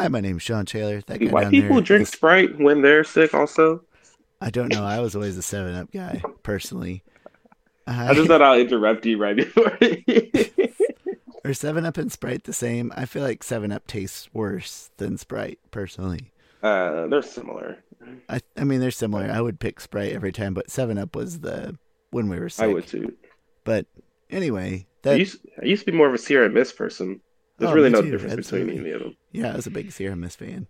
Hi, my name's Sean Taylor. That guy down people there drink Sprite when they're sick. Also, I don't know. I was always a Seven Up guy, personally. I just thought I'll interrupt you right before. Are Seven Up and Sprite the same? I feel like Seven Up tastes worse than Sprite, personally. uh, they're similar. I I mean they're similar. I would pick Sprite every time, but Seven Up was the when we were sick. I would too. But anyway, I used, I used to be more of a Sierra Mist person. There's Oh, really no too, difference absolutely. between any of them. yeah, I was a big Sierra Mist fan.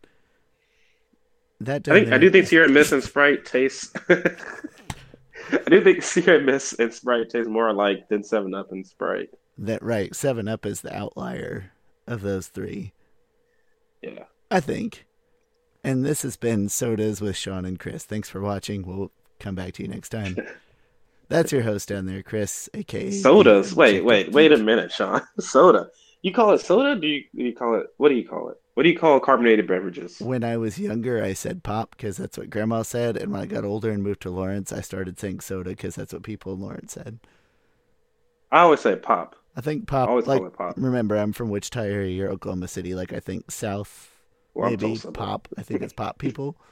That I think I do think Sierra Mist and Sprite taste. I do think Sierra Mist and Sprite taste more alike than Seven Up and Sprite. that right. Seven Up is the outlier of those three. Yeah. I think. And this has been Sodas with Sean and Chris. Thanks for watching. We'll come back to you next time. That's your host down there, Chris, aka Sodas. Wait, wait, wait a minute, Sean. Soda. You call it soda? Do you, do you call it? What do you call it? What do you call carbonated beverages? When I was younger, I said pop because that's what Grandma said, and when I got older and moved to Lawrence, I started saying soda because that's what people in Lawrence said. I always say pop. I think pop. I always like, call it pop. remember, I'm from Wichita area, you're Oklahoma City. Like I think South, Well, maybe pop. I think it's pop people.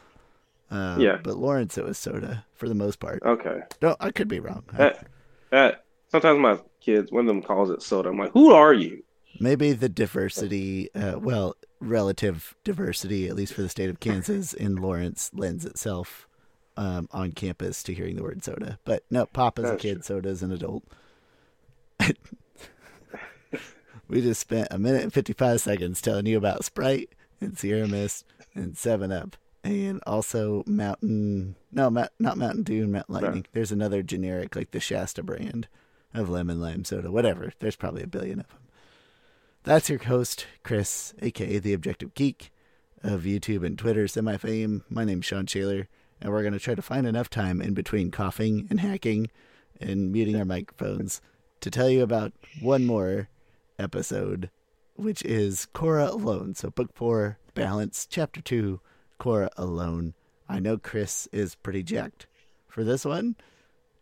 Uh, Yeah. But Lawrence, it was soda for the most part. Okay. No, I could be wrong. That, that, sometimes my kids, one of them calls it soda. I'm like, who are you? Maybe the diversity, uh, well, relative diversity, at least for the state of Kansas, in Lawrence lends itself um, on campus to hearing the word soda. But no, pop as a kid, soda an adult. we just spent a minute and 55 seconds telling you about Sprite and Sierra Mist and 7 Up. And also Mountain, no, not Mountain Dew and Mountain Lightning. There's another generic, like the Shasta brand of lemon lime soda, whatever. There's probably a billion of them. That's your host, Chris, aka The Objective Geek of YouTube and Twitter semi fame. My name's Sean Shaler, and we're going to try to find enough time in between coughing and hacking and muting our microphones to tell you about one more episode, which is Korra Alone. So, Book 4, Balance, Chapter 2, Korra Alone. I know Chris is pretty jacked for this one.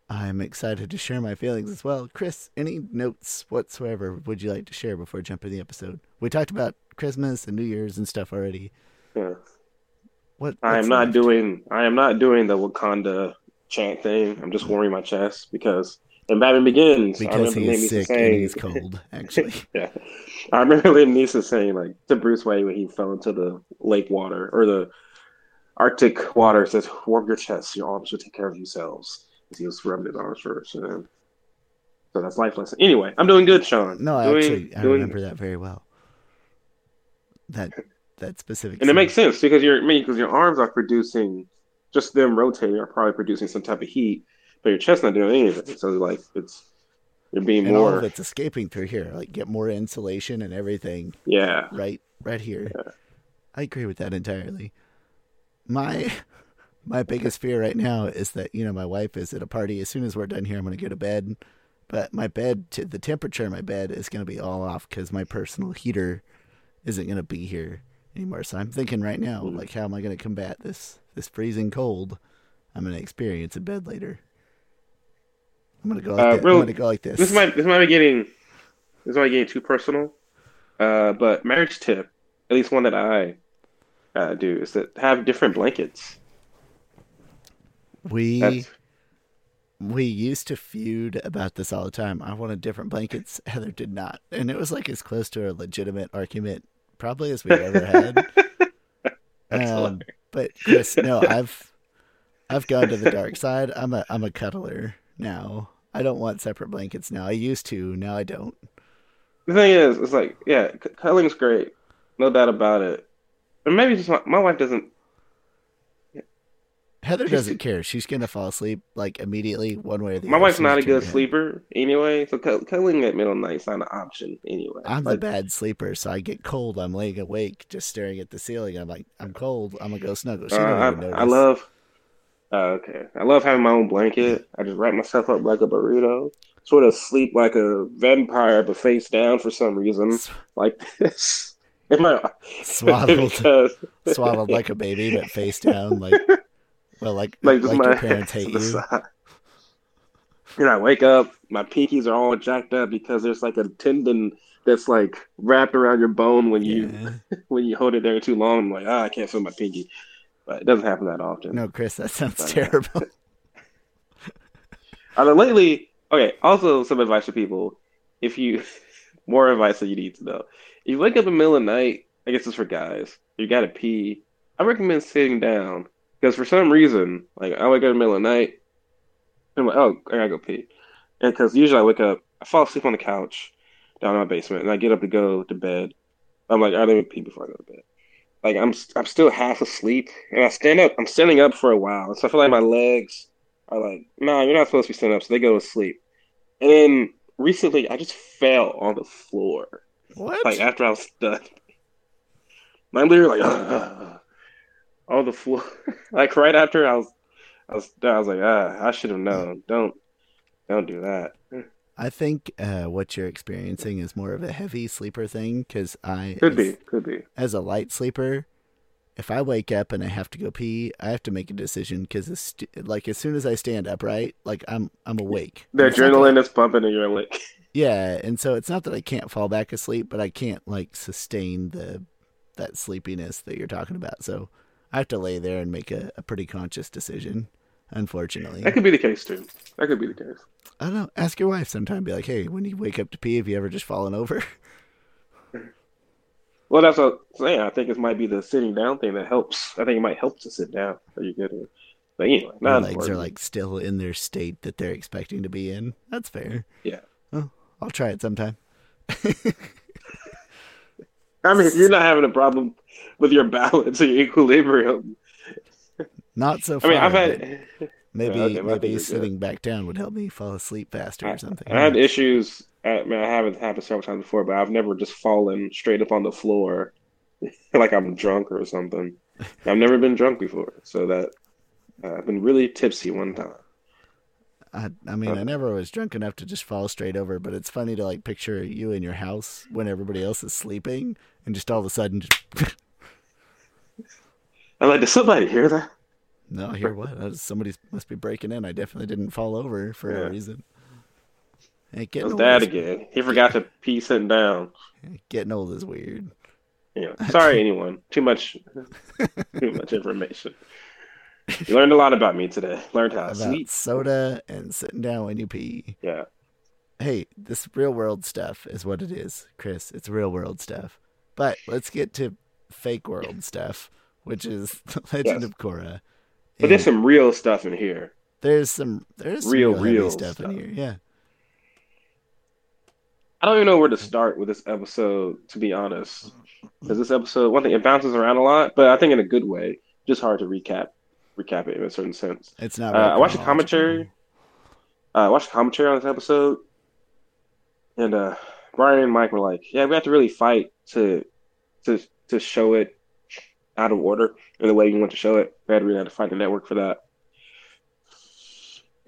I'm excited to share my feelings as well. Chris, any notes whatsoever would you like to share before jumping the episode? We talked about Christmas and New Year's and stuff already. Yeah. What I am not left? doing. I am not doing the Wakanda chant thing. I'm just mm. warming my chest because and Batman Begins, because he is sick saying, and he's cold. Actually, yeah, I remember Liam Neeson saying like to Bruce Wayne when he fell into the lake water or the Arctic water, says, "Warm your chest. Your arms will take care of themselves." He was rubbing his arms first, and then, so that's life lesson. Anyway, I'm doing good, Sean. no, doing, actually, I doing- remember that very well. That that specific, and it makes sense because your I mean, because your arms are producing just them rotating are probably producing some type of heat, but your chest's not doing anything. So like it's you're being and more of it's escaping through here. Like get more insulation and everything yeah. right right here. Yeah. I agree with that entirely. My my biggest fear right now is that you know my wife is at a party. As soon as we're done here, I'm going to go to bed. But my bed, t- the temperature in my bed is going to be all off because my personal heater isn't going to be here anymore. So I'm thinking right now, Mhm. like, how am I going to combat this this freezing cold I'm going to experience in bed later? I'm going to go like Uh, that. I'm going to go like this. This might this might be getting this might be getting too personal. Uh, but marriage tip, at least one that I uh, do, is that have different blankets. We That's We used to feud about this all the time. I wanted different blankets. Heather did not. And it was like as close to a legitimate argument probably as we've ever had. Um, but Chris, no, I've I've gone to the dark side. I'm a I'm a cuddler now. I don't want separate blankets now. I used to, now I don't. the thing is, it's like yeah, cuddling's great, no doubt about it. But maybe just my, my wife doesn't. Heather doesn't care. She's gonna fall asleep like immediately, one way or the My other. My wife's She's not a good sleeper anyway, so cu- cuddling at middle night's not an option anyway. I'm Like, bad sleeper, so I get cold. I'm laying awake, just staring at the ceiling. I'm like, I'm cold. I'm gonna go snuggle. She Uh, I. I love. Uh, okay, I love having my own blanket. I just wrap myself up like a burrito, sort of sleep like a vampire, but face down for some reason, like this. Am I swaddled, because swaddled like a baby, but face down, like well, like like like, my your parents hate you. side. And I wake up, my pinkies are all jacked up because there's like a tendon that's like wrapped around your bone when you Yeah. when you hold it there too long. I'm like, ah, I can't feel my pinky. But it doesn't happen that often. No, Chris, that sounds But- terrible. Uh, lately, okay. Also, some advice for people: if you more advice that you need to know. If you wake up in the middle of the night, I guess it's for guys. You gotta pee. I recommend sitting down because for some reason, like I wake up in the middle of the night, and I'm like, oh, I gotta go pee. And because usually I wake up, I fall asleep on the couch down in my basement, and I get up to go to bed. I'm like, I don't even pee before I go to bed. Like I'm, I'm still half asleep, and I stand up. I'm standing up for a while, so I feel like my legs are like, no, you're not supposed to be standing up. So they go to sleep. And then recently, I just fell on the floor. What? Like after I was done. I'm literally like. on the floor. like right after I was, I was. I was like, ah, I should have known. Don't, don't do that. I think uh, what you're experiencing is more of a heavy sleeper thing because I, Could as, be, could be. as a light sleeper, if I wake up and I have to go pee, I have to make a decision because like as soon as I stand upright, like I'm I'm awake. The it's adrenaline is pumping in your leg. Yeah, and so it's not that I can't fall back asleep, but I can't like sustain the that sleepiness that you're talking about. So I have to lay there and make a, a pretty conscious decision. Unfortunately, That could be the case too. That could be the case. I don't know. Ask your wife sometime. Be like, hey, when you wake up to pee, have you ever just fallen over? Well, that's what I'm saying. I think it might be the sitting down thing that helps. I think it might help to sit down so you get it. But anyway, not legs are like still in their state that they're expecting to be in. That's fair. Yeah. Oh, I'll try it sometime. I mean, if you're not having a problem with your balance and your equilibrium, Not so Far, I mean, I've had maybe okay, I maybe you're good. sitting back down would help me fall asleep faster or something. I had issues. I mean, I haven't happened several times before, but I've never just fallen straight up on the floor like I'm drunk or something. I've never been drunk before, so that uh, I've been really tipsy one time. I, I mean, I never was drunk enough to just fall straight over, but it's funny to like picture you in your house when everybody else is sleeping, and just all of a sudden, just I'm like, did somebody hear that? no, I hear what? Somebody must be breaking in. I definitely didn't fall over for Yeah. a reason. Hey, getting old Dad is, again. He forgot to pee sitting down. getting old is weird. Know, sorry, anyone. Too much, too much information. You learned a lot about me today. Learned how About sweet. soda and sitting down when you pee. Yeah. Hey, this real world stuff is what it is, Chris. It's real world stuff. But let's get to fake world stuff, which is the Legend Yes. of Korra. But there's some real stuff in here. there's some there's some real, real, real stuff, in here. Yeah. I don't even know where to start with this episode, to be honest. Because this episode, one thing, it bounces around a lot, but I think in a good way. Just hard to recap, recap it in a certain sense. It's not. Uh, I watched the chronological. commentary. Uh, I watched the commentary on this episode, and uh, Brian and Mike were like, "Yeah, we have to really fight to to to show it out of order in the way you want to show it. We had to really have to fight the network for that."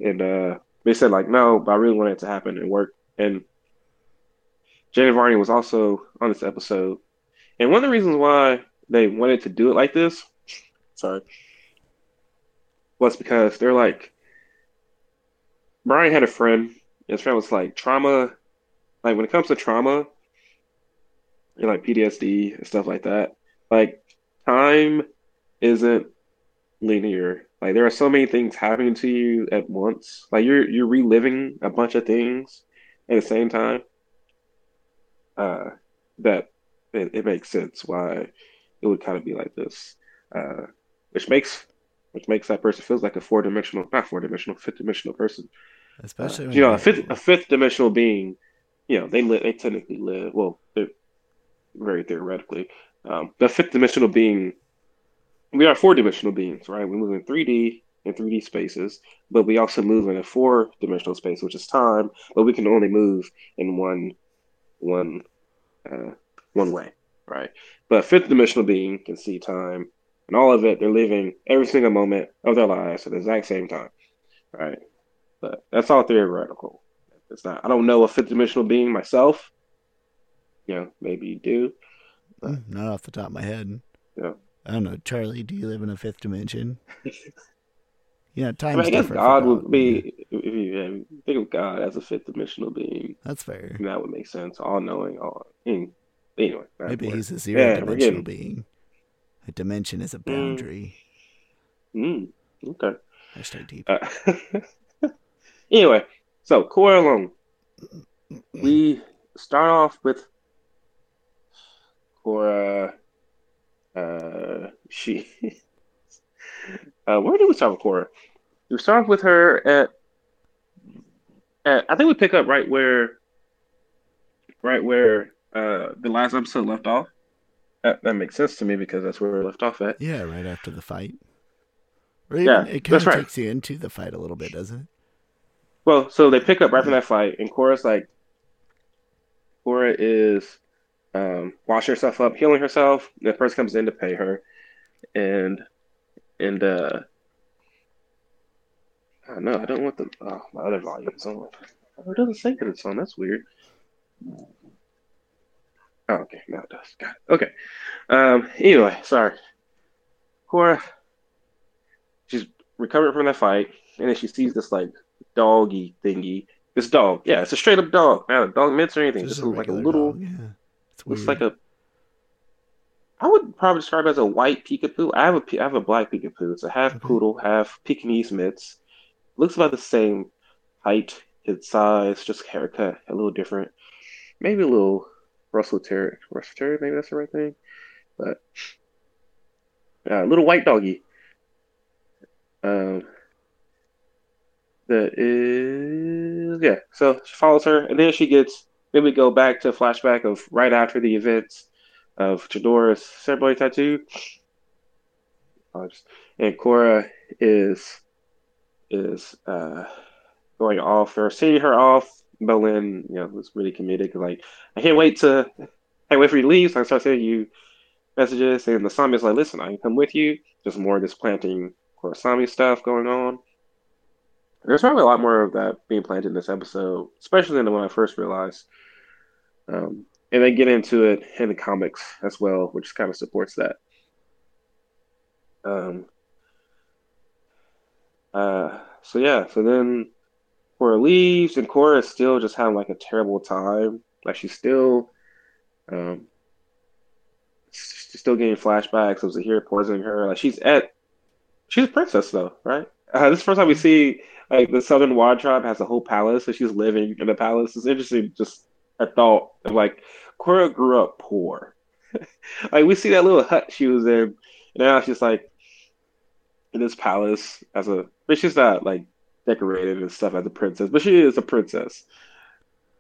And uh, they said like, "No, but I really want it to happen and work." And Janet Varney was also on this episode, and one of the reasons why they wanted to do it like this, sorry, was because they're like, Brian had a friend. His friend was like, trauma, like when it comes to trauma, and like PTSD and stuff like that, like time isn't linear. Like there are so many things happening to you at once. Like you're you're reliving a bunch of things at the same time. Uh, that it, it makes sense why it would kind of be like this. Uh, which makes which makes that person feels like a four dimensional, not four dimensional, fifth dimensional person. especially Uh, when you know, a fifth a fifth dimensional being. You know, they live. They technically live. Well, very theoretically. Um, the fifth dimensional being. We are four dimensional beings, right? We move in three D in three D spaces, but we also move in a four dimensional space, which is time. But we can only move in one, one, uh, one way, right? But fifth dimensional being can see time and all of it. They're living every single moment of their lives at the exact same time, right? But that's all theoretical. It's not. I don't know a fifth dimensional being myself. You know, maybe you do. Mm, not off the top of my head. Yeah. I don't know, Charlie. Do you live in a fifth dimension? you know, I mean, I guess different God would be. If you, yeah, think of God as a fifth dimensional being, That's fair. that would make sense. All knowing, all anyway. Maybe he's a zero Yeah, dimensional being. A dimension is a boundary. Mm, okay. Hashtag deep. Uh, anyway, so Korra Alone. We start off with Korra. Uh, uh, she. uh, where did we start with Korra? We start off with her at. At, I think we pick up right where. Right where uh, the last episode left off. That, that makes sense to me because that's where we left off at. Yeah, right after the fight. Even, Yeah, it kind of right. takes you into the fight a little bit, doesn't it? Well, so they pick up right from that fight, and Korra's like, Korra is um, washing herself up, healing herself. The person comes in to pay her, and and uh, oh no, I don't want the oh, my other volume's on. Oh, it doesn't say that it's on. That's weird. Oh, okay, now it does. Got it. Okay. Um. Anyway, sorry. Korra, she's recovering from that fight, and then she sees this like doggy thingy. This dog, yeah, it's a straight up dog, not a dog mitts or anything. Just, a like a little, dog, Yeah. It's looks weird. like a. I would probably describe it as a white peekapoo. I have a I have a black peekapoo. It's a half Okay. poodle, half Pekingese mitts. Looks about the same height, his size, just haircut a little different. Maybe a little Russell Terrier. Russell Terrier, maybe that's the right thing. But uh, little white doggy. Um, that is yeah. So she follows her, and then she gets. Then we go back to a flashback of right after the events of Chidor's ceremony tattoo. And Korra is is uh, going off or seeing her off. Bolin, you know, was really committed. 'cause, like, I can't wait to, I can't wait for you to leave. So I start sending you messages, and the is like, "Listen, I can come with you." Just more of this planting Korrasami stuff going on. There's probably a lot more of that being planted in this episode, especially than when I first realized. Um, and they get into it in the comics as well, which kind of supports that. Um, uh, so yeah, so then Korra leaves, and Korra is still just having like a terrible time. Like she's still, um, she's still getting flashbacks of Zahir poisoning her. Like she's at, she's a princess though, right? Uh, this is the first time we see like the Southern Water Tribe has a whole palace, so she's living in the palace. It's interesting, just a thought of like Korra grew up poor. like we see that little hut she was in, and now she's like in this palace as a, but she's not like decorated and stuff as a princess, but she is a princess.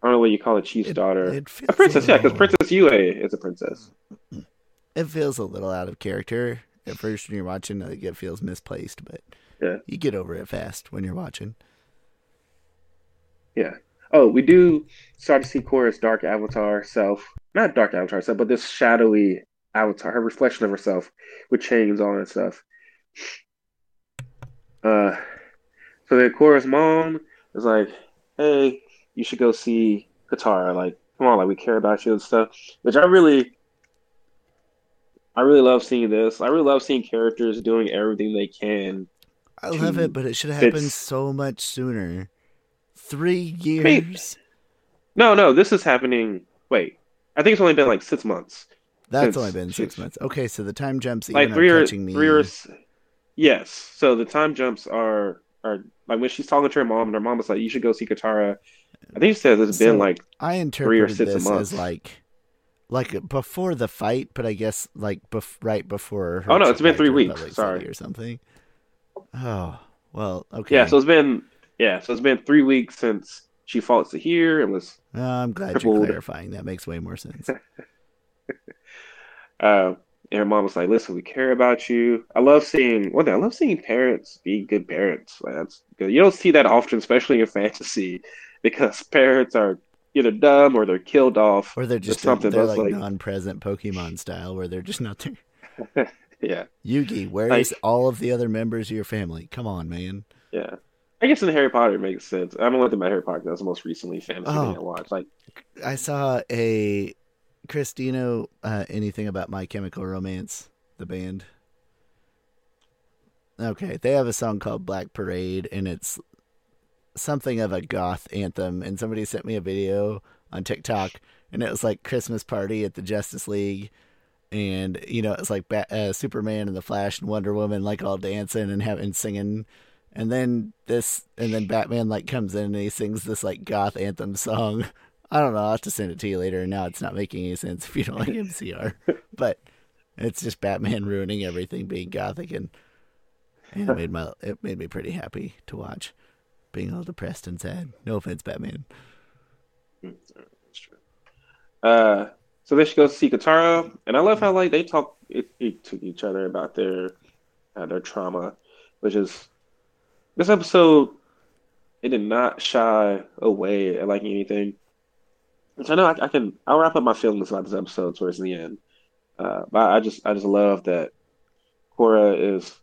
I don't know what you call a chief's It- daughter. it a princess, yeah, because Princess Yue is a princess. It feels a little out of character at first when you're watching. Like it feels misplaced, but Yeah. you get over it fast when you're watching. Yeah. Oh, we do start to see Korra's dark avatar self. Not dark avatar self, but this shadowy avatar, her reflection of herself with chains on and stuff. Uh, so then Korra's mom is like, hey, you should go see Katara. Like, come on, like, we care about you and stuff. Which I really, I really love seeing this. I really love seeing characters doing everything they can I love it, but it should have happened so much sooner. Three years. No, no, this is happening. Wait, I think it's only been like six months. That's since- only been six since- months. Okay, so the time jumps Like three or me. three or yes. So the time jumps are are like when she's talking to her mom, and her mom was like, "You should go see Katara." I think she says it's been like I three or six this months. as like, like before the fight, but I guess like bef- right before. Her Oh, no, it's been three weeks. Sorry. Or something. Oh well, okay. yeah. So it's been yeah. So it's been three weeks since she fought Zahir and was Uh, I'm glad crippled. you're clarifying. That makes way more sense. Uh, and her mom was like, "Listen, we care about you. I love seeing one thing. I love seeing parents be good parents. Like, that's good. You don't see that often, especially in fantasy, because parents are either dumb or they're killed off. Or they're just something they're like, like- non-present Pokemon style, where they're just not there. Yeah, Yugi, where's Like- all of the other members of your family? Come on, man. yeah. I guess in Harry Potter it makes sense. I haven't looked at my Harry Potter. That's the most recently fantasy Oh. thing I watched. Like, I saw a Christino uh, anything about My Chemical Romance, the band. Okay, they have a song called Black Parade, and it's something of a goth anthem, and somebody sent me a video on TikTok, and it was like Christmas party at the Justice League, and you know it's like Bat- uh, Superman and the Flash and Wonder Woman like all dancing and having singing, and then this, and then Batman like comes in and he sings this like goth anthem song. I don't know. I'll have to send it to you later. And now it's not making any sense if you don't like MCR, but it's just Batman ruining everything, being gothic, and, and it made my it made me pretty happy to watch, being all depressed and sad. No offense, Batman. That's true. Uh, so then she goes to see Katara, and I love how like they talk to each other about their uh, their trauma, which is this episode. It did not shy away at like anything. Which I know I, I can. I'll wrap up my feelings about this episode towards the end. Uh, but I just I just love that Korra is.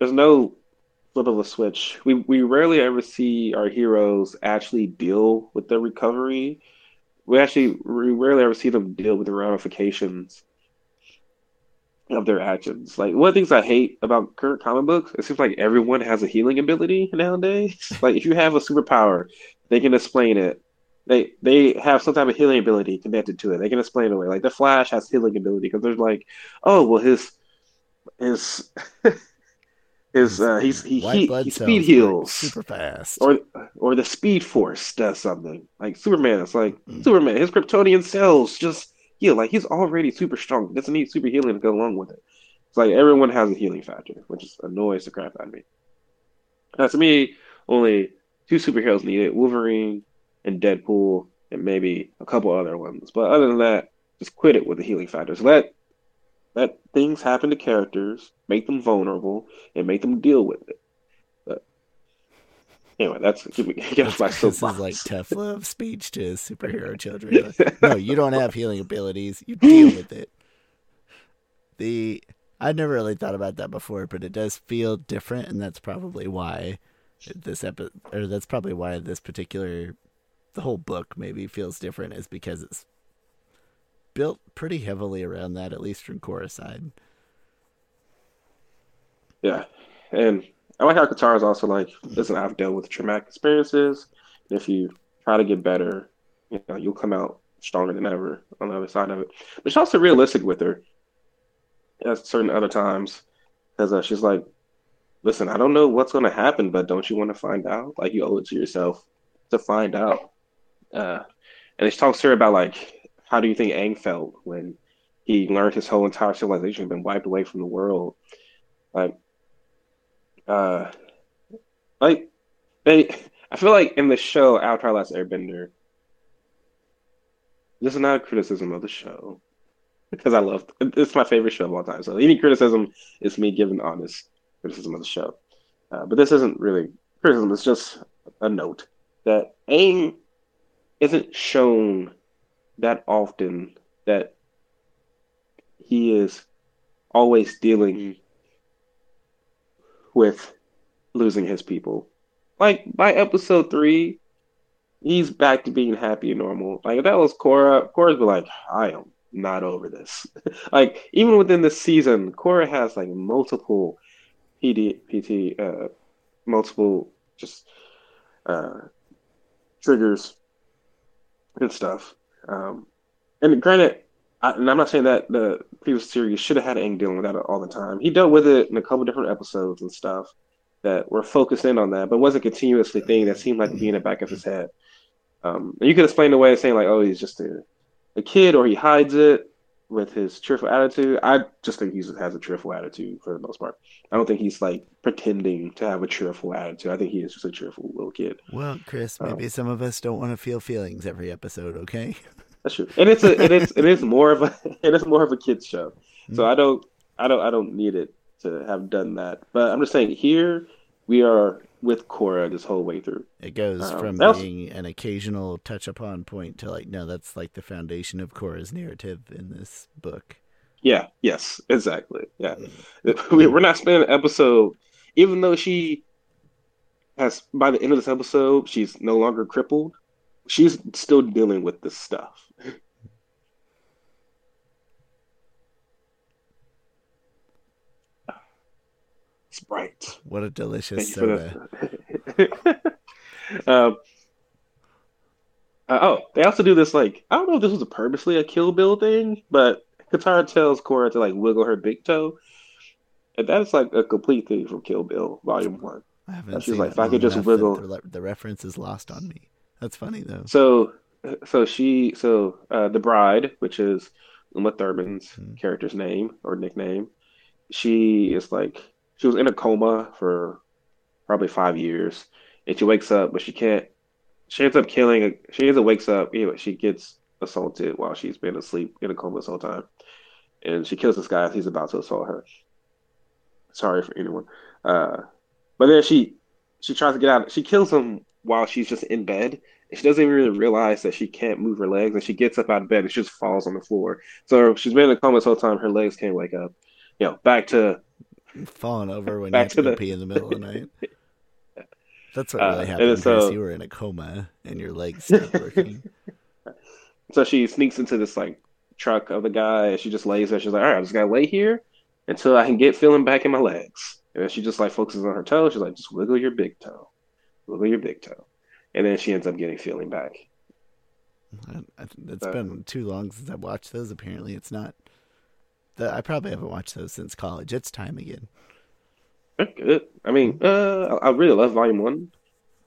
There's no flip of a switch. We we rarely ever see our heroes actually deal with the recovery. We actually we rarely ever see them deal with the ramifications of their actions. Like one of the things I hate about current comic books, it seems like everyone has a healing ability nowadays. like if you have a superpower, they can explain it. They they have some type of healing ability connected to it. They can explain it away. Like the Flash has healing ability because they're like, oh well, his his his uh, he's he, he, he speed heals super fast. or or the Speed Force does something. Like Superman, it's like Mm. Superman, his Kryptonian cells just heal. Like he's already super strong. Doesn't need super healing to go along with it. It's like everyone has a healing factor, which just annoys the crap out of me. Now, to me, only two superheroes need it: Wolverine and Deadpool, and maybe a couple other ones. But other than that, just quit it with the healing factors. Let let things happen to characters, make them vulnerable, and make them deal with it. But anyway, that's give me get off my this is like tough love speech to superhero children. no, you don't have healing abilities. You deal with it. The I'd never really thought about that before, but it does feel different, and that's probably why this epi- or that's probably why this particular the whole book maybe feels different is because it's built pretty heavily around that, at least from Korra's side. Yeah, and I like how Katara's also like, listen, I've dealt with traumatic experiences. If you try to get better, you know, you'll come out stronger than ever on the other side of it. But she's also realistic with her at certain other times because uh, she's like, listen, I don't know what's going to happen, but don't you want to find out? Like, you owe it to yourself to find out. Uh, and she talks to her about like, how do you think Aang felt when he learned his whole entire civilization had been wiped away from the world? Like, uh, like they, I feel like in the show Avatar: Last Airbender, this is not a criticism of the show because I love it's my favorite show of all time. So any criticism is me giving honest criticism of the show. Uh, but this isn't really criticism; it's just a note that Aang isn't shown that often that he is always dealing with losing his people. Like by episode three, he's back to being happy and normal. Like if that was Korra, Korra's be like, I am not over this. like even within this season, Korra has like multiple PD, PT, uh, multiple just uh, triggers and stuff. Um, and granted, I, and I'm not saying that the previous series should have had Aang dealing with that all the time. He dealt with it in a couple different episodes and stuff that were focused in on that, but wasn't continuously thing that seemed like to be in the back of his head. Um, and you could explain away saying like, oh, he's just a, a kid, or he hides it with his cheerful attitude. I just think he has a cheerful attitude for the most part. I don't think he's like pretending to have a cheerful attitude. I think he is just a cheerful little kid. Well, Chris, uh, maybe some of us don't want to feel feelings every episode, okay? That's true, and it's a it is it is more of a it is more of a kids show. So mm-hmm. I don't I don't I don't need it to have done that. But I'm just saying here we are with Korra this whole way through. It goes Um, from was- being an occasional touch upon point to like, no, that's like the foundation of Korra's narrative in this book. Yeah, yes, exactly. Yeah. We, we're not spending an episode, even though she has, by the end of this episode, she's no longer crippled. She's still dealing with this stuff. Sprite. What a delicious soda. um, uh, oh, they also do this like I don't know if this was a purposely a Kill Bill thing, but Katara tells Korra to like wiggle her big toe, and that's like a complete thing from Kill Bill Volume One. I haven't She's seen like, it if I could just wiggle- The, the reference is lost on me. That's funny though. So, so she, so uh, the bride, which is Uma Thurman's Hmm. character's name or nickname, she is like she was in a coma for probably five years, and she wakes up, but she can't. She ends up killing. She ends up wakes up. Anyway, she gets assaulted while she's been asleep in a coma this whole time, and she kills this guy he's about to assault her. Sorry for anyone, uh, but then she she tries to get out. She kills him while she's just in bed. And she doesn't even really realize that she can't move her legs, and she gets up out of bed and she just falls on the floor. So she's been in a coma this whole time. Her legs can't wake up. You know, back to Falling over when you Back have to, to go the- pee in the middle of the night. That's what Uh, really and happened, so- You were in a coma and your legs stopped working. So she sneaks into this like truck of the guy and she just lays there. She's like, all right, I just gotta lay here until I can get feeling back in my legs. And then she just like focuses on her toe. She's like, just wiggle your big toe. Wiggle your big toe. And then she ends up getting feeling back. I, I, it's Uh, been too long since I've watched those. Apparently, it's not. The, I probably haven't watched those since college. It's time again. I mean, uh, I really love Volume One.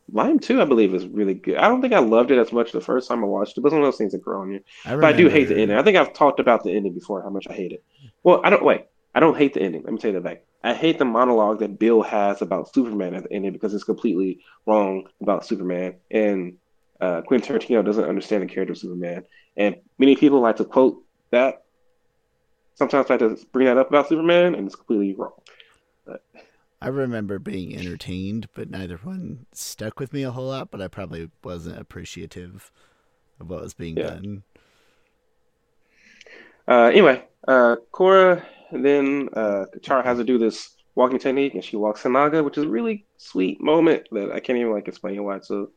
Volume Two, I believe, is really good. I don't think I loved it as much the first time I watched it, but it's one of those things that grow on you. I But I do hate the ending. I think I've talked about the ending before, how much I hate it. Well, I don't wait. I don't hate the ending. Let me take that back. I hate the monologue that Bill has about Superman at the ending because it's completely wrong about Superman. And uh, Quentin Tarantino doesn't understand the character of Superman. And many people like to quote that. Sometimes like to bring that up about Superman, and it's completely wrong. I remember being entertained, but neither one stuck with me a whole lot. But I probably wasn't appreciative of what was being Yeah. done. Uh, anyway, uh, Korra then uh, Katara has to do this walking technique, and she walks Sanaga, which is a really sweet moment that I can't even like explain why it's so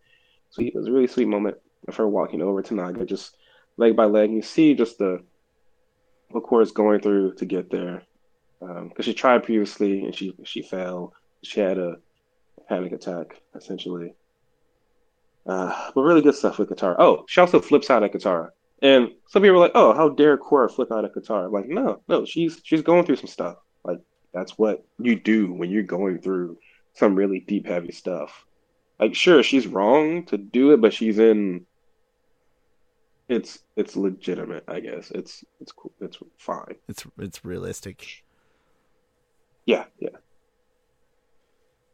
sweet. It was a really sweet moment of her walking over to Naga, just leg by leg. And you see just the what Korra's going through to get there, because she tried previously and she she failed. She had a panic attack essentially. Uh, but really good stuff with Katara. Oh, she also flips out at Katara. And some people are like, "Oh, how dare Korra flip out at Katara?" I'm like, no, no, she's she's going through some stuff. Like that's what you do when you're going through some really deep, heavy stuff. Like, sure, she's wrong to do it, but she's in. It's it's legitimate, I guess. It's it's cool. It's fine. It's it's realistic. Yeah, yeah.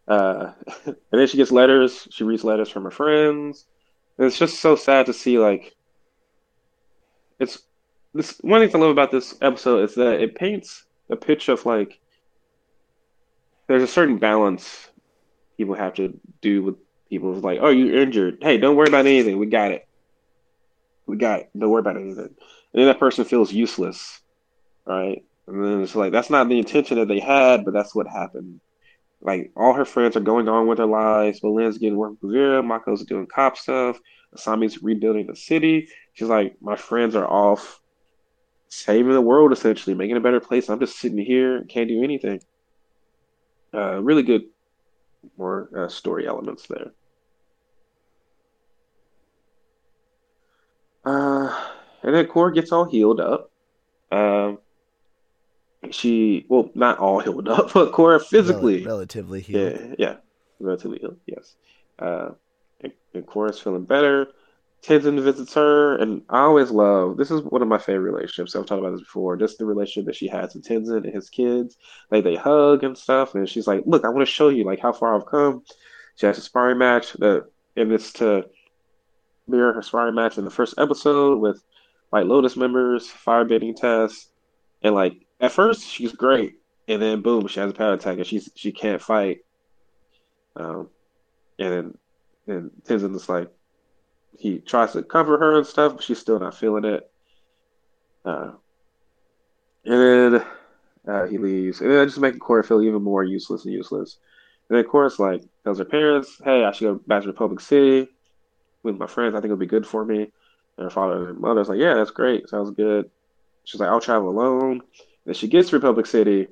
Uh, and then she gets letters. She reads letters from her friends. And it's just so sad to see, like, it's this one thing I love about this episode is that it paints a picture of like there's a certain balance people have to do with people who's like, oh, you're injured. Hey, don't worry about anything. We got it. We got it. Don't worry about anything. And then that person feels useless, right? And then it's like that's not the intention that they had, but that's what happened. Like all her friends are going on with their lives. Belinda's getting work with Vera. Mako's doing cop stuff. Asami's rebuilding the city. She's like, my friends are off saving the world essentially, making a better place. I'm just sitting here, can't do anything. Uh, really good, more uh, story elements there. Uh, and then Korra gets all healed up. Um, she, well, not all healed up, but Korra physically, Rel- relatively healed. yeah, yeah, relatively ill, yes. Uh, and, and Korra's feeling better. Tenzin visits her, and I always love this is one of my favorite relationships. I've talked about this before. Just the relationship that she has with Tenzin and his kids. Like they hug and stuff, and she's like, "Look, I want to show you like how far I've come." She has a sparring match that, and it's to mirror her sparring match in the first episode with White Lotus members, firebending tests, and like at first she's great, and then boom, she has a power attack, and she's she can't fight. Um, and then and Tenzin is like he tries to cover her and stuff, but she's still not feeling it. Uh, and then uh, he leaves, and then just making Korra feel even more useless and useless. And then Korra's like tells her parents, "Hey, I should go back to Republic City with my friends. I think it'll be good for me." And her father and mother's like, "Yeah, that's great. Sounds good." She's like, "I'll travel alone." Then she gets to Republic City,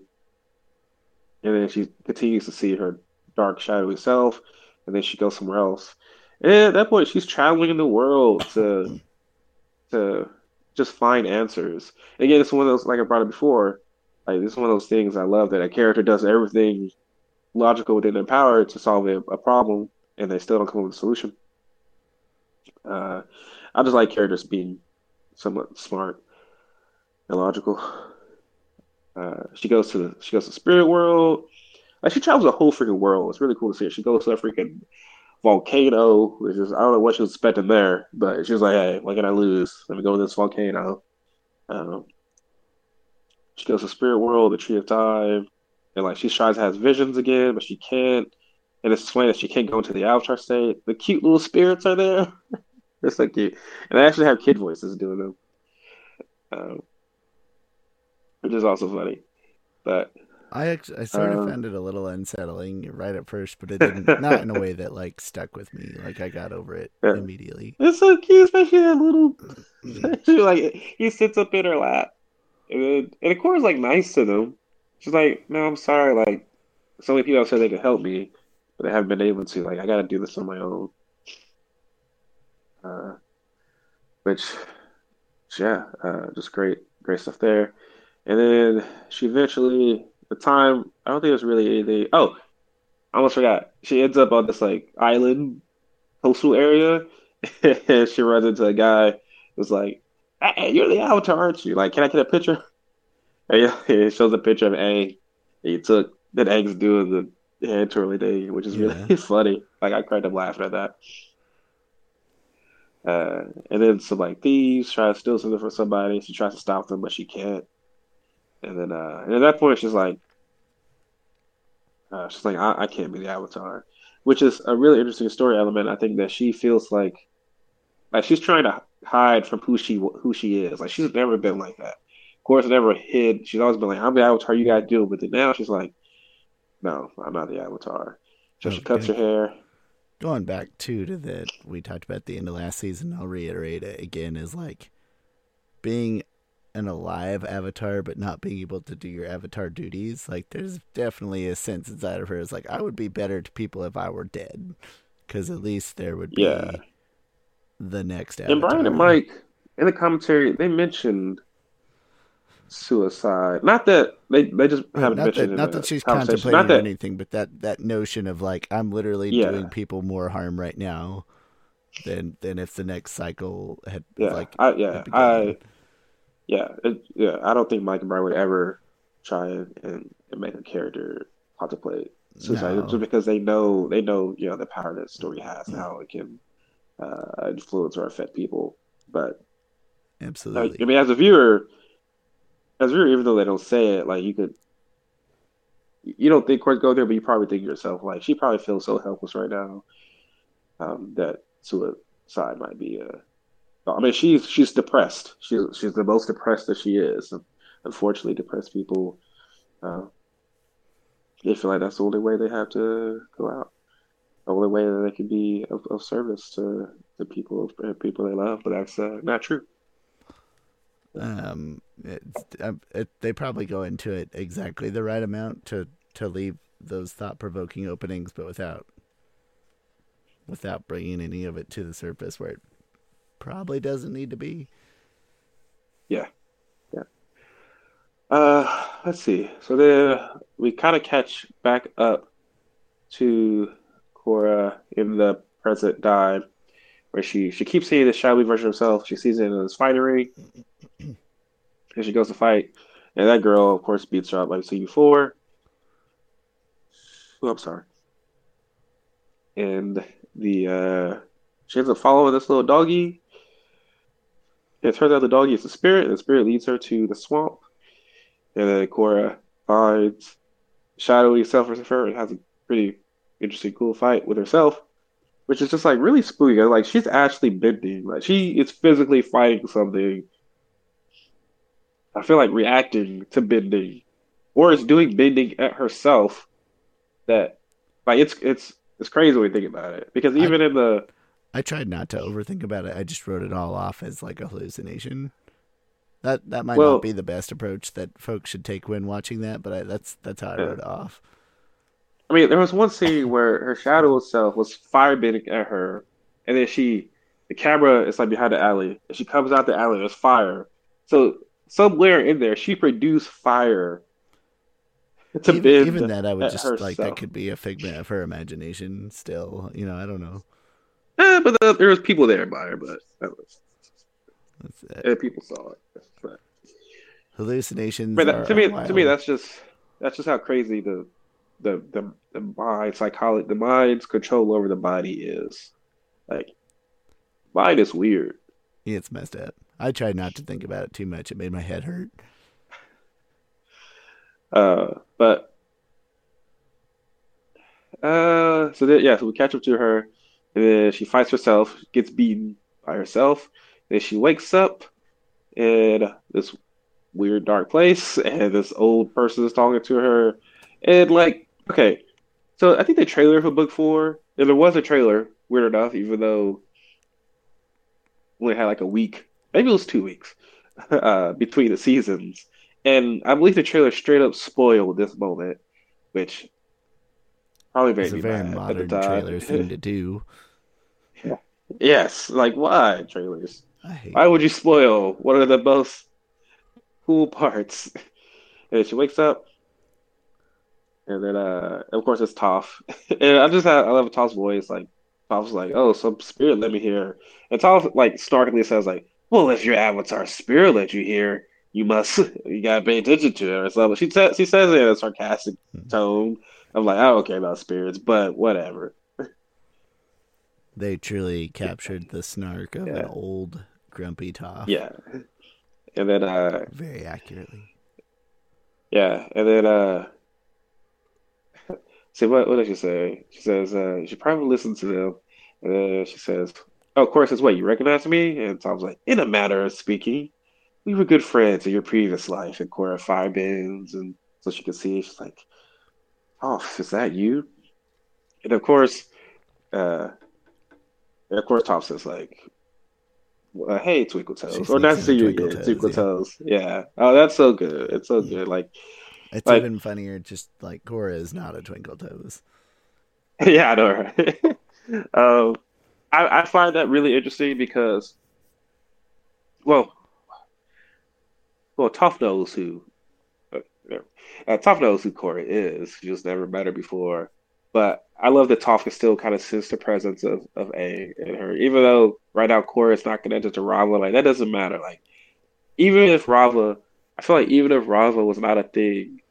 and then she continues to see her dark, shadowy self, and then she goes somewhere else. And at that point, she's traveling in the world to to just find answers. And again, it's one of those like I brought it before. Like this is one of those things I love that a character does everything logical within their power to solve a, a problem, and they still don't come up with a solution. Uh, I just like characters being somewhat smart and logical. Uh, she goes to the, she goes to spirit world. Like she travels the whole freaking world. It's really cool to see. She goes to a freaking volcano, which is I don't know what she was expecting there, but she was like, "Hey, what can I lose? Let me go to this volcano." Um, she goes to spirit world, the tree of time, and like she tries to have visions again, but she can't. And it's explained that she can't go into the avatar state. The cute little spirits are there. They're so cute, and they actually have kid voices doing them, um, which is also funny. But I actually, I sort of Um, found it a little unsettling right at first, but it didn't not in a way that like stuck with me. Like I got over it Yeah. immediately. it's so cute, especially that little. She, like he sits up in her lap, and then, and of course, like nice to them. She's like, "No, I'm sorry. Like, so many people have said they could help me, but they haven't been able to. Like, I got to do this on my own." Uh, which, yeah, uh, just great, great stuff there. And then she eventually, the time, I don't think it was really anything. Oh, I almost forgot. She ends up on this like island coastal area, and she runs into a guy who's like, "Hey, you're the Avatar, aren't you? Like, can I get a picture?" And yeah, it shows a picture of Aang. He took that Aang's doing the hand twirly thing, which is really funny. Like, I cried up laughing at that. Uh, and then some like thieves try to steal something from somebody. She tries to stop them, but she can't. And then, uh, and at that point, she's like, uh, she's like, I, I can't be the Avatar, which is a really interesting story element. I think that she feels like, like she's trying to hide from who she who she is. Like she's never been like that. Of course, never hid. She's always been like, I'm the Avatar. You gotta do with it. Now she's like, No, I'm not the Avatar. So she cuts her hair. Going back too to that we talked about at the end of last season, I'll reiterate it again is like being an alive avatar but not being able to do your avatar duties. Like there's definitely a sense inside of her is like I would be better to people if I were dead because at least there would be Yeah. the next And. Brian and Mike in the commentary they mentioned suicide. Not that they they just haven't not mentioned that, not that she's contemplating Not that anything, but that, that notion of like I'm literally Yeah. doing people more harm right now than than if the next cycle had yeah, like I yeah. I yeah, it, yeah, I don't think Mike and Brian would ever try and, and, and make a character contemplate suicide No. just because they know they know you know the power that story has and how it can uh, influence or affect people. But absolutely. I mean, as a viewer, a even though they don't say it, like you could, you don't think Court's go there, but you probably think yourself, like she probably feels so helpless right now um, that suicide might be a. I mean, she's she's depressed. She's she's the most depressed that she is. Unfortunately, depressed people, uh, they feel like that's the only way they have to go out. The only way that they can be of, of service to the people people they love. But that's uh, not true. Um, um, it, they probably go into it exactly the right amount to to leave those thought provoking openings, but without without bringing any of it to the surface where it probably doesn't need to be. Yeah. Yeah. Uh, let's see. So then we kind of catch back up to Korra in the present time, where she she keeps seeing the shadowy version of herself. She sees it in fighting ring, and she goes to fight, and that girl, of course, beats her up like we've seen. Oh, I'm sorry. And the uh, she ends up following this little doggy. It turns out the doggy is the spirit, and the spirit leads her to the swamp. And then Korra finds shadowy self her and has a pretty interesting, cool fight with herself, which is just like really spooky. Like she's actually bending, like she is physically fighting something. I feel like reacting to bending, or is doing bending at herself. That, like, it's it's it's crazy when you think about it. Because even in the I tried not to overthink about it. I just wrote it all off as like a hallucination. That that might Well- not be the best approach that folks should take when watching that, but I, that's that's how I Yeah. wrote it off. I mean, there was one scene where her shadow self was firebending at her, and then she the camera is like behind the alley, and she comes out the alley. There's fire, so somewhere in there she produced fire to even. Even that, I would just herself. like that could be a figment of her imagination. Still, you know, I don't know. Eh, but the, there was people there by her, but that was and people saw it. But, Hallucinations. But that, to me, to me, that's just that's just how crazy the the the, the mind psychology, the mind's control over the body is. Like, mind is weird. Yeah, it's messed up. I tried not to think about it too much. It made my head hurt. Uh, but uh, so yeah, so we catch up to her, and then she fights herself, gets beaten by herself. Then she wakes up in this weird dark place, and this old person is talking to her, and like, okay, so I think the trailer for book four, and there was a trailer, weird enough, even though we had like a week, maybe it was two weeks uh, between the seasons. And I believe the trailer straight up spoiled this moment, which probably made it's a very modern trailer thing to do. Yeah. Yes, like why trailers? Why would you spoil one of the most cool parts? and she wakes up, and then uh, of course it's Toph, and I just have, I love Toph's voice. Like Toph's like, "Oh, some spirit let me hear," and Toph like snarkily says like, "Well, if your avatar spirit let you hear." you must you gotta pay attention to it or something. She says she says it in a sarcastic hmm. tone. I'm like, I don't care about spirits, but whatever. They truly captured the snark of yeah. an old grumpy Toph. Yeah. And then uh very accurately. Yeah, and then uh see what what does she say? She says uh you should probably listen to them. And then she says, Oh, of course, it's what you recognize me? And Toph's like, in a matter of speaking we were good friends in your previous life at Korra Firebends, and so she could see. She's like, "Oh, is that you?" And of course, uh, and of course, Toph says like, uh, "Hey, Twinkle Toes," or not see you again, Twinkle yeah. Toes. Yeah. Oh, that's so good. It's so good. Like, it's like, even funnier. Just like Korra is not a Twinkle Toes. yeah, I know. Right? um, I, I find that really interesting because, well, well, Toph knows who. Uh, uh, Toph knows who Korra is. She just never met her before. But I love that Toph can still kind of sense the presence of, of Aang in her. Even though right now Korra is not connected to Raava, like that doesn't matter. Like even if Raava, I feel like even if Raava was not a thing,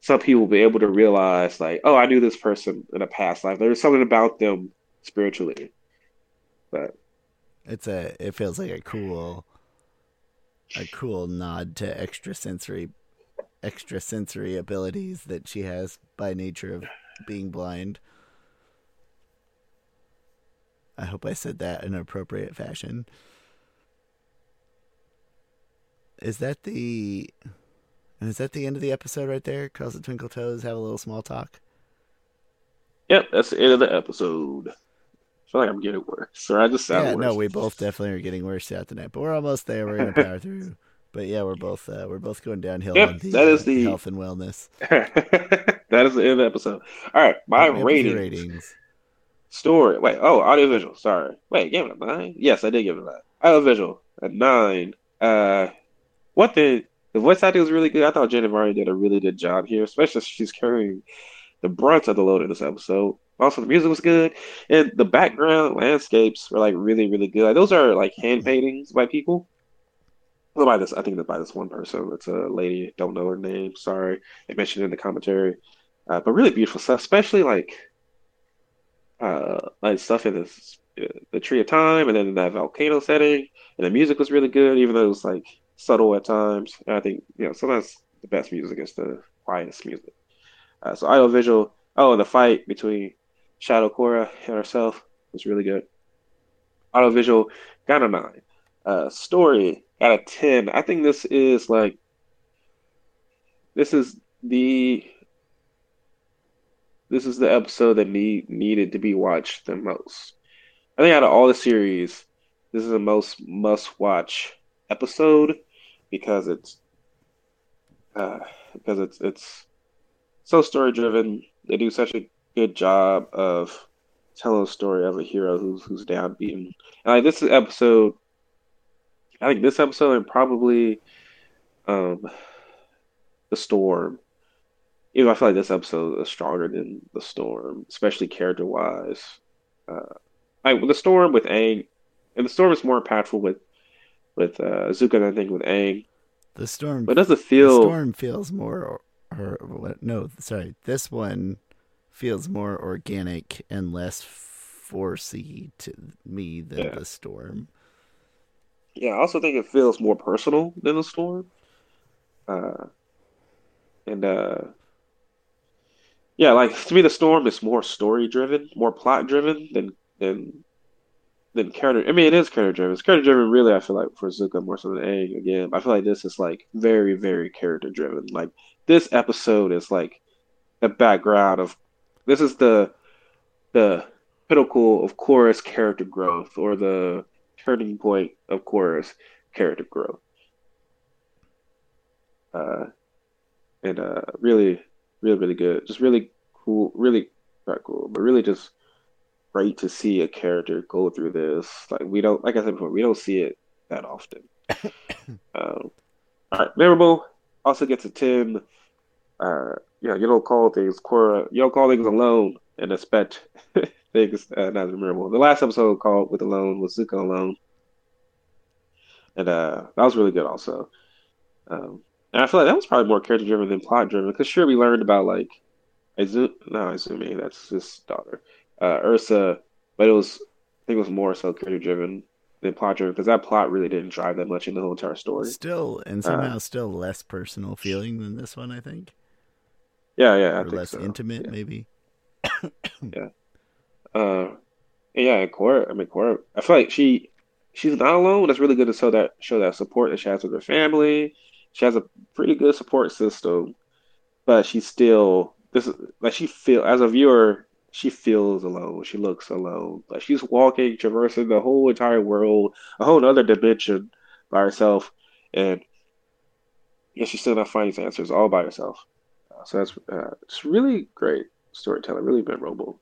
some people will be able to realize like, oh, I knew this person in a past life. There's something about them spiritually. But it's a it feels like a cool a cool nod to extrasensory extrasensory abilities that she has by nature of being blind. I hope I said that in an appropriate fashion. Is that the is that the end of the episode right there? Cause the Twinkle Toes have a little small talk. Yep, that's the end of the episode. I feel like I'm getting worse, or I just sound yeah, worse. no, we both definitely are getting worse throughout the night, but we're almost there. We're gonna power through. But yeah, we're both uh, we're both going downhill yep, on the, that is uh, the health and wellness. that is the end of the episode. All right, my ratings. ratings. Story. Wait. Oh, audiovisual. Sorry. Wait. Gave it a nine. Yes, I did give it a nine. Audiovisual a nine. Uh, what the the voice acting was really good. I thought Janet Varney did a really good job here, especially she's carrying the brunt of the load in this episode. Also, the music was good, and the background landscapes were like really, really good. Like, those are like hand paintings by people. Well, by this, I think by this one person. It's a lady. Don't know her name. Sorry, they mentioned in the commentary. Uh, but really beautiful stuff, especially like uh, like stuff in this the tree of time, and then that volcano setting. And the music was really good, even though it was like subtle at times. And I think you know sometimes the best music is the quietest music. Uh, so audio visual. Oh, the fight between Shadow Korra and herself was really good. Audio visual got a nine. Uh, story got a ten. I think this is like this is the this is the episode that need needed to be watched the most. I think out of all the series, this is the most must watch episode because it's uh, because it's it's so story driven. They do such a good job of telling a story of a hero who's who's down beaten. And like this episode, I think this episode and probably um the storm. Even I feel like this episode is stronger than the storm, especially character wise. Uh, like the storm with Aang, and the storm is more impactful with with uh, Zuko than I think with Aang. The storm, but does it feel? The storm feels more, or, no, sorry, this one feels more organic and less forcey to me than yeah. the storm. Yeah, I also think it feels more personal than the storm. Uh, and uh, yeah, like to me, the storm is more story driven, more plot driven than than than character. I mean, it is character driven. It's character driven, really. I feel like for Zuko more so than Aang. Again, I feel like this is like very, very character driven. Like this episode is like the background of this is the the pinnacle of Korra's character growth or the turning point of Korra's character growth. Uh, and uh, really, really, really good. Just really cool. Really not cool, but really just great to see a character go through this. Like we don't, like I said before, we don't see it that often. um, all right, memorable. Also gets a ten. Uh, yeah, you don't call things Korra. You don't call things alone and expect things uh, not memorable. The last episode called with alone was Zuko alone, and uh, that was really good also. Um, and I feel like that was probably more character driven than plot driven because sure we learned about like Izumi, no Izumi, that's his daughter, uh, Ursa, but it was I think it was more so character driven than plot driven because that plot really didn't drive that much in the whole entire story. Still, and somehow uh, still less personal feeling than this one, I think. Yeah, yeah, I or less so. intimate, yeah. maybe. yeah. Uh, yeah, Korra. I mean, Korra. I feel like she she's not alone. That's really good to show that show that support that she has with her family. She has a pretty good support system, but she's still this is like she feel as a viewer. She feels alone. She looks alone. Like she's walking, traversing the whole entire world, a whole other dimension by herself, and yeah, she's still not finding answers all by herself. So that's uh, it's really great storytelling, really memorable.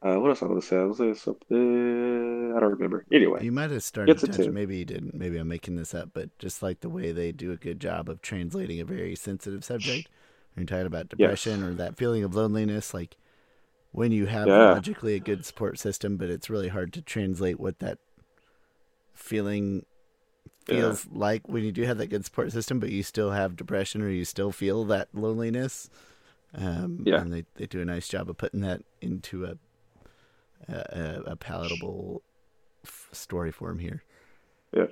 Uh, what else I want to say? I was saying something. I don't remember. Anyway, you might have started to touch. Maybe you didn't. Maybe I'm making this up, but just like the way they do a good job of translating a very sensitive subject. When you're talking about depression yes. or that feeling of loneliness, like when you have yeah. logically a good support system, but it's really hard to translate what that feeling feels yeah. like when you do have that good support system, but you still have depression or you still feel that loneliness. Um, yeah. And they, they do a nice job of putting that into a a, a palatable f- story form here. Yeah.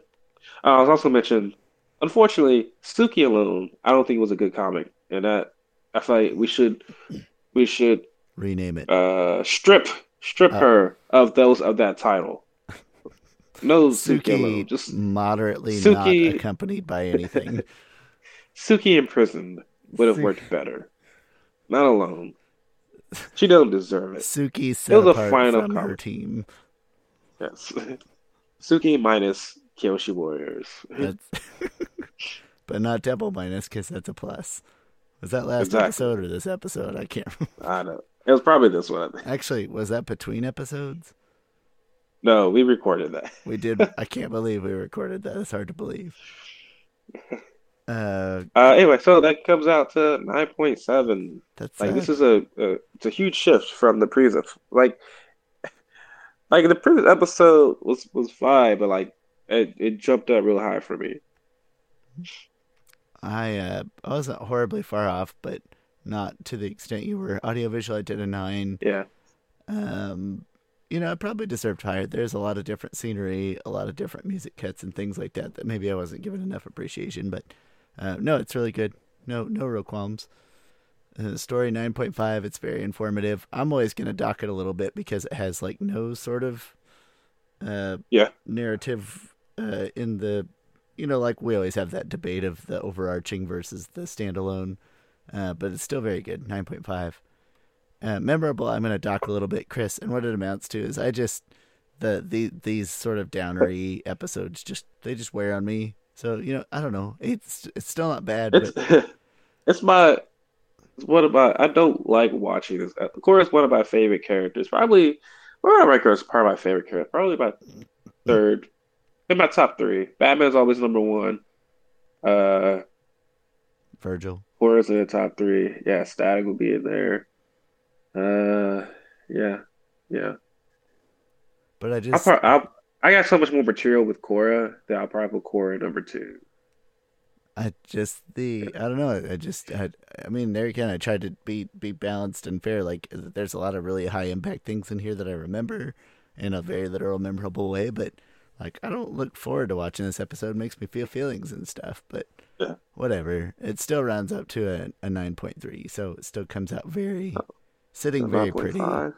Uh, I was also mentioned, unfortunately, Suki alone. I don't think it was a good comic, and that I feel like we should we should rename it. Uh, strip strip uh, her of those of that title. No Suki, just moderately Suki, not accompanied by anything. Suki imprisoned would have worked better. Not alone. She doesn't deserve it. Suki set it was apart a final from her team. Yes, Suki minus Kyoshi Warriors. but not double minus because that's a plus. Was that last exactly. episode or this episode? I can't. Remember. I know it was probably this one. Actually, was that between episodes? No, we recorded that. we did. I can't believe we recorded that. It's hard to believe. Uh, uh, anyway, so that comes out to nine point seven. That's like this is a, a, it's a huge shift from the previous. Like, like the previous episode was was fine, but like it, it jumped up real high for me. I uh, I wasn't horribly far off, but not to the extent you were. Audiovisual, I did a nine. Yeah. Um, you know, I probably deserved higher. There's a lot of different scenery, a lot of different music cuts and things like that that maybe I wasn't given enough appreciation, but uh, no, it's really good. No, no real qualms. Uh, story 9.5, it's very informative. I'm always going to dock it a little bit because it has like no sort of uh, yeah narrative uh, in the, you know, like we always have that debate of the overarching versus the standalone, uh, but it's still very good. 9.5. Uh, memorable, I'm going to dock a little bit, Chris. And what it amounts to is I just, the, the these sort of downery episodes just, they just wear on me so you know, I don't know. It's it's still not bad. It's but... it's my it's one of my I don't like watching this. Of course, one of my favorite characters. Probably Well, Riker is probably my favorite character. Probably my third. In my top three. Batman's always number one. Uh, Virgil. Korra's in the top three. Yeah, Static will be in there. Uh, yeah, yeah. But I I'll just pro- I'll, I got so much more material with Korra that I'll probably put Korra number two. I just the I don't know. I just I, I mean there again I tried to be be balanced and fair. Like there's a lot of really high impact things in here that I remember in a very literal memorable way. But like I don't look forward to watching this episode. It makes me feel feelings and stuff. But Yeah. whatever. It still rounds up to a, a nine point three. So it still comes out very sitting very pretty. 9.5.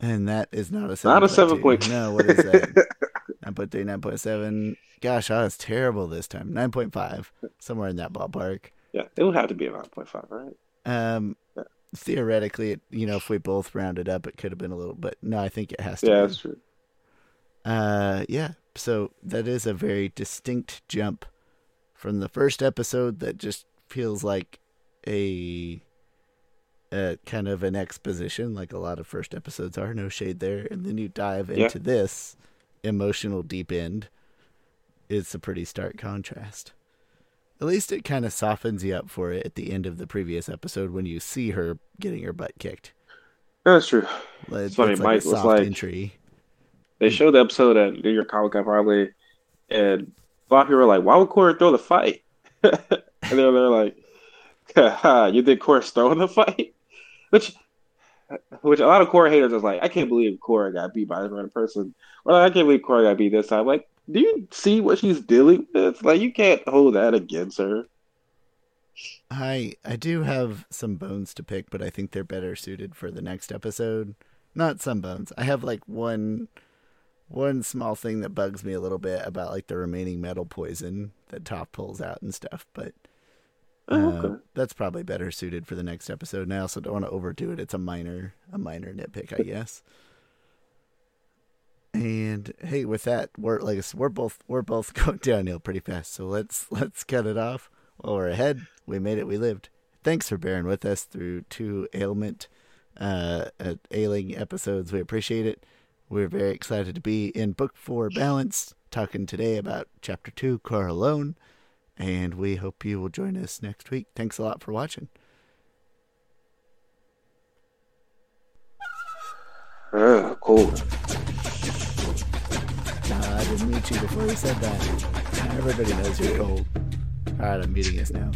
And that is not a seven. Not a seven point. No, what is that? 9.3, 9.7. Gosh, I was terrible this time. 9.5, somewhere in that ballpark. yeah, it would have to be a nine point five, right? Um, Yeah. theoretically, it, you know, if we both rounded up, it could have been a little, but no, I think it has to. Yeah, be. that's true. Uh, yeah. So that is a very distinct jump from the first episode that just feels like a, a kind of an exposition, like a lot of first episodes are. No shade there, and then you dive Yeah. into this emotional deep end. It's a pretty stark contrast. At least it kind of softens you up for it at the end of the previous episode when you see her getting her butt kicked. That's true. It's, funny, like Mike was like- entry. They mm. showed the episode at New York Comic Con probably, and a lot of people were like, "Why would Korra throw the fight?" and they're, they're like, "Ha, "You think Korra's throwing the fight?" Which, which a lot of Korra haters is like, "I can't believe Korra got beat by this random person," Well, "I can't believe Korra got beat this time." Like, do you see what she's dealing with? Like, you can't hold that against her. I I do have some bones to pick, but I think they're better suited for the next episode. Not some bones. I have like one one small thing that bugs me a little bit about like the remaining metal poison that Toph pulls out and stuff, but Oh, okay. that's probably better suited for the next episode. And I also don't want to overdo it. It's a minor a minor nitpick, I guess. And hey, with that, we're like we're both we're both going downhill pretty fast. So let's let's cut it off while we're ahead. We made it. We lived. Thanks for bearing with us through two ailment, uh, uh, ailing episodes. We appreciate it. We're very excited to be in book four, Balance, talking today about chapter two, Korra Alone, and we hope you will join us next week. Thanks a lot for watching. Ugh, cool. Uh, I didn't meet you before you said that. Everybody knows you're cold. All right, I'm muting us now.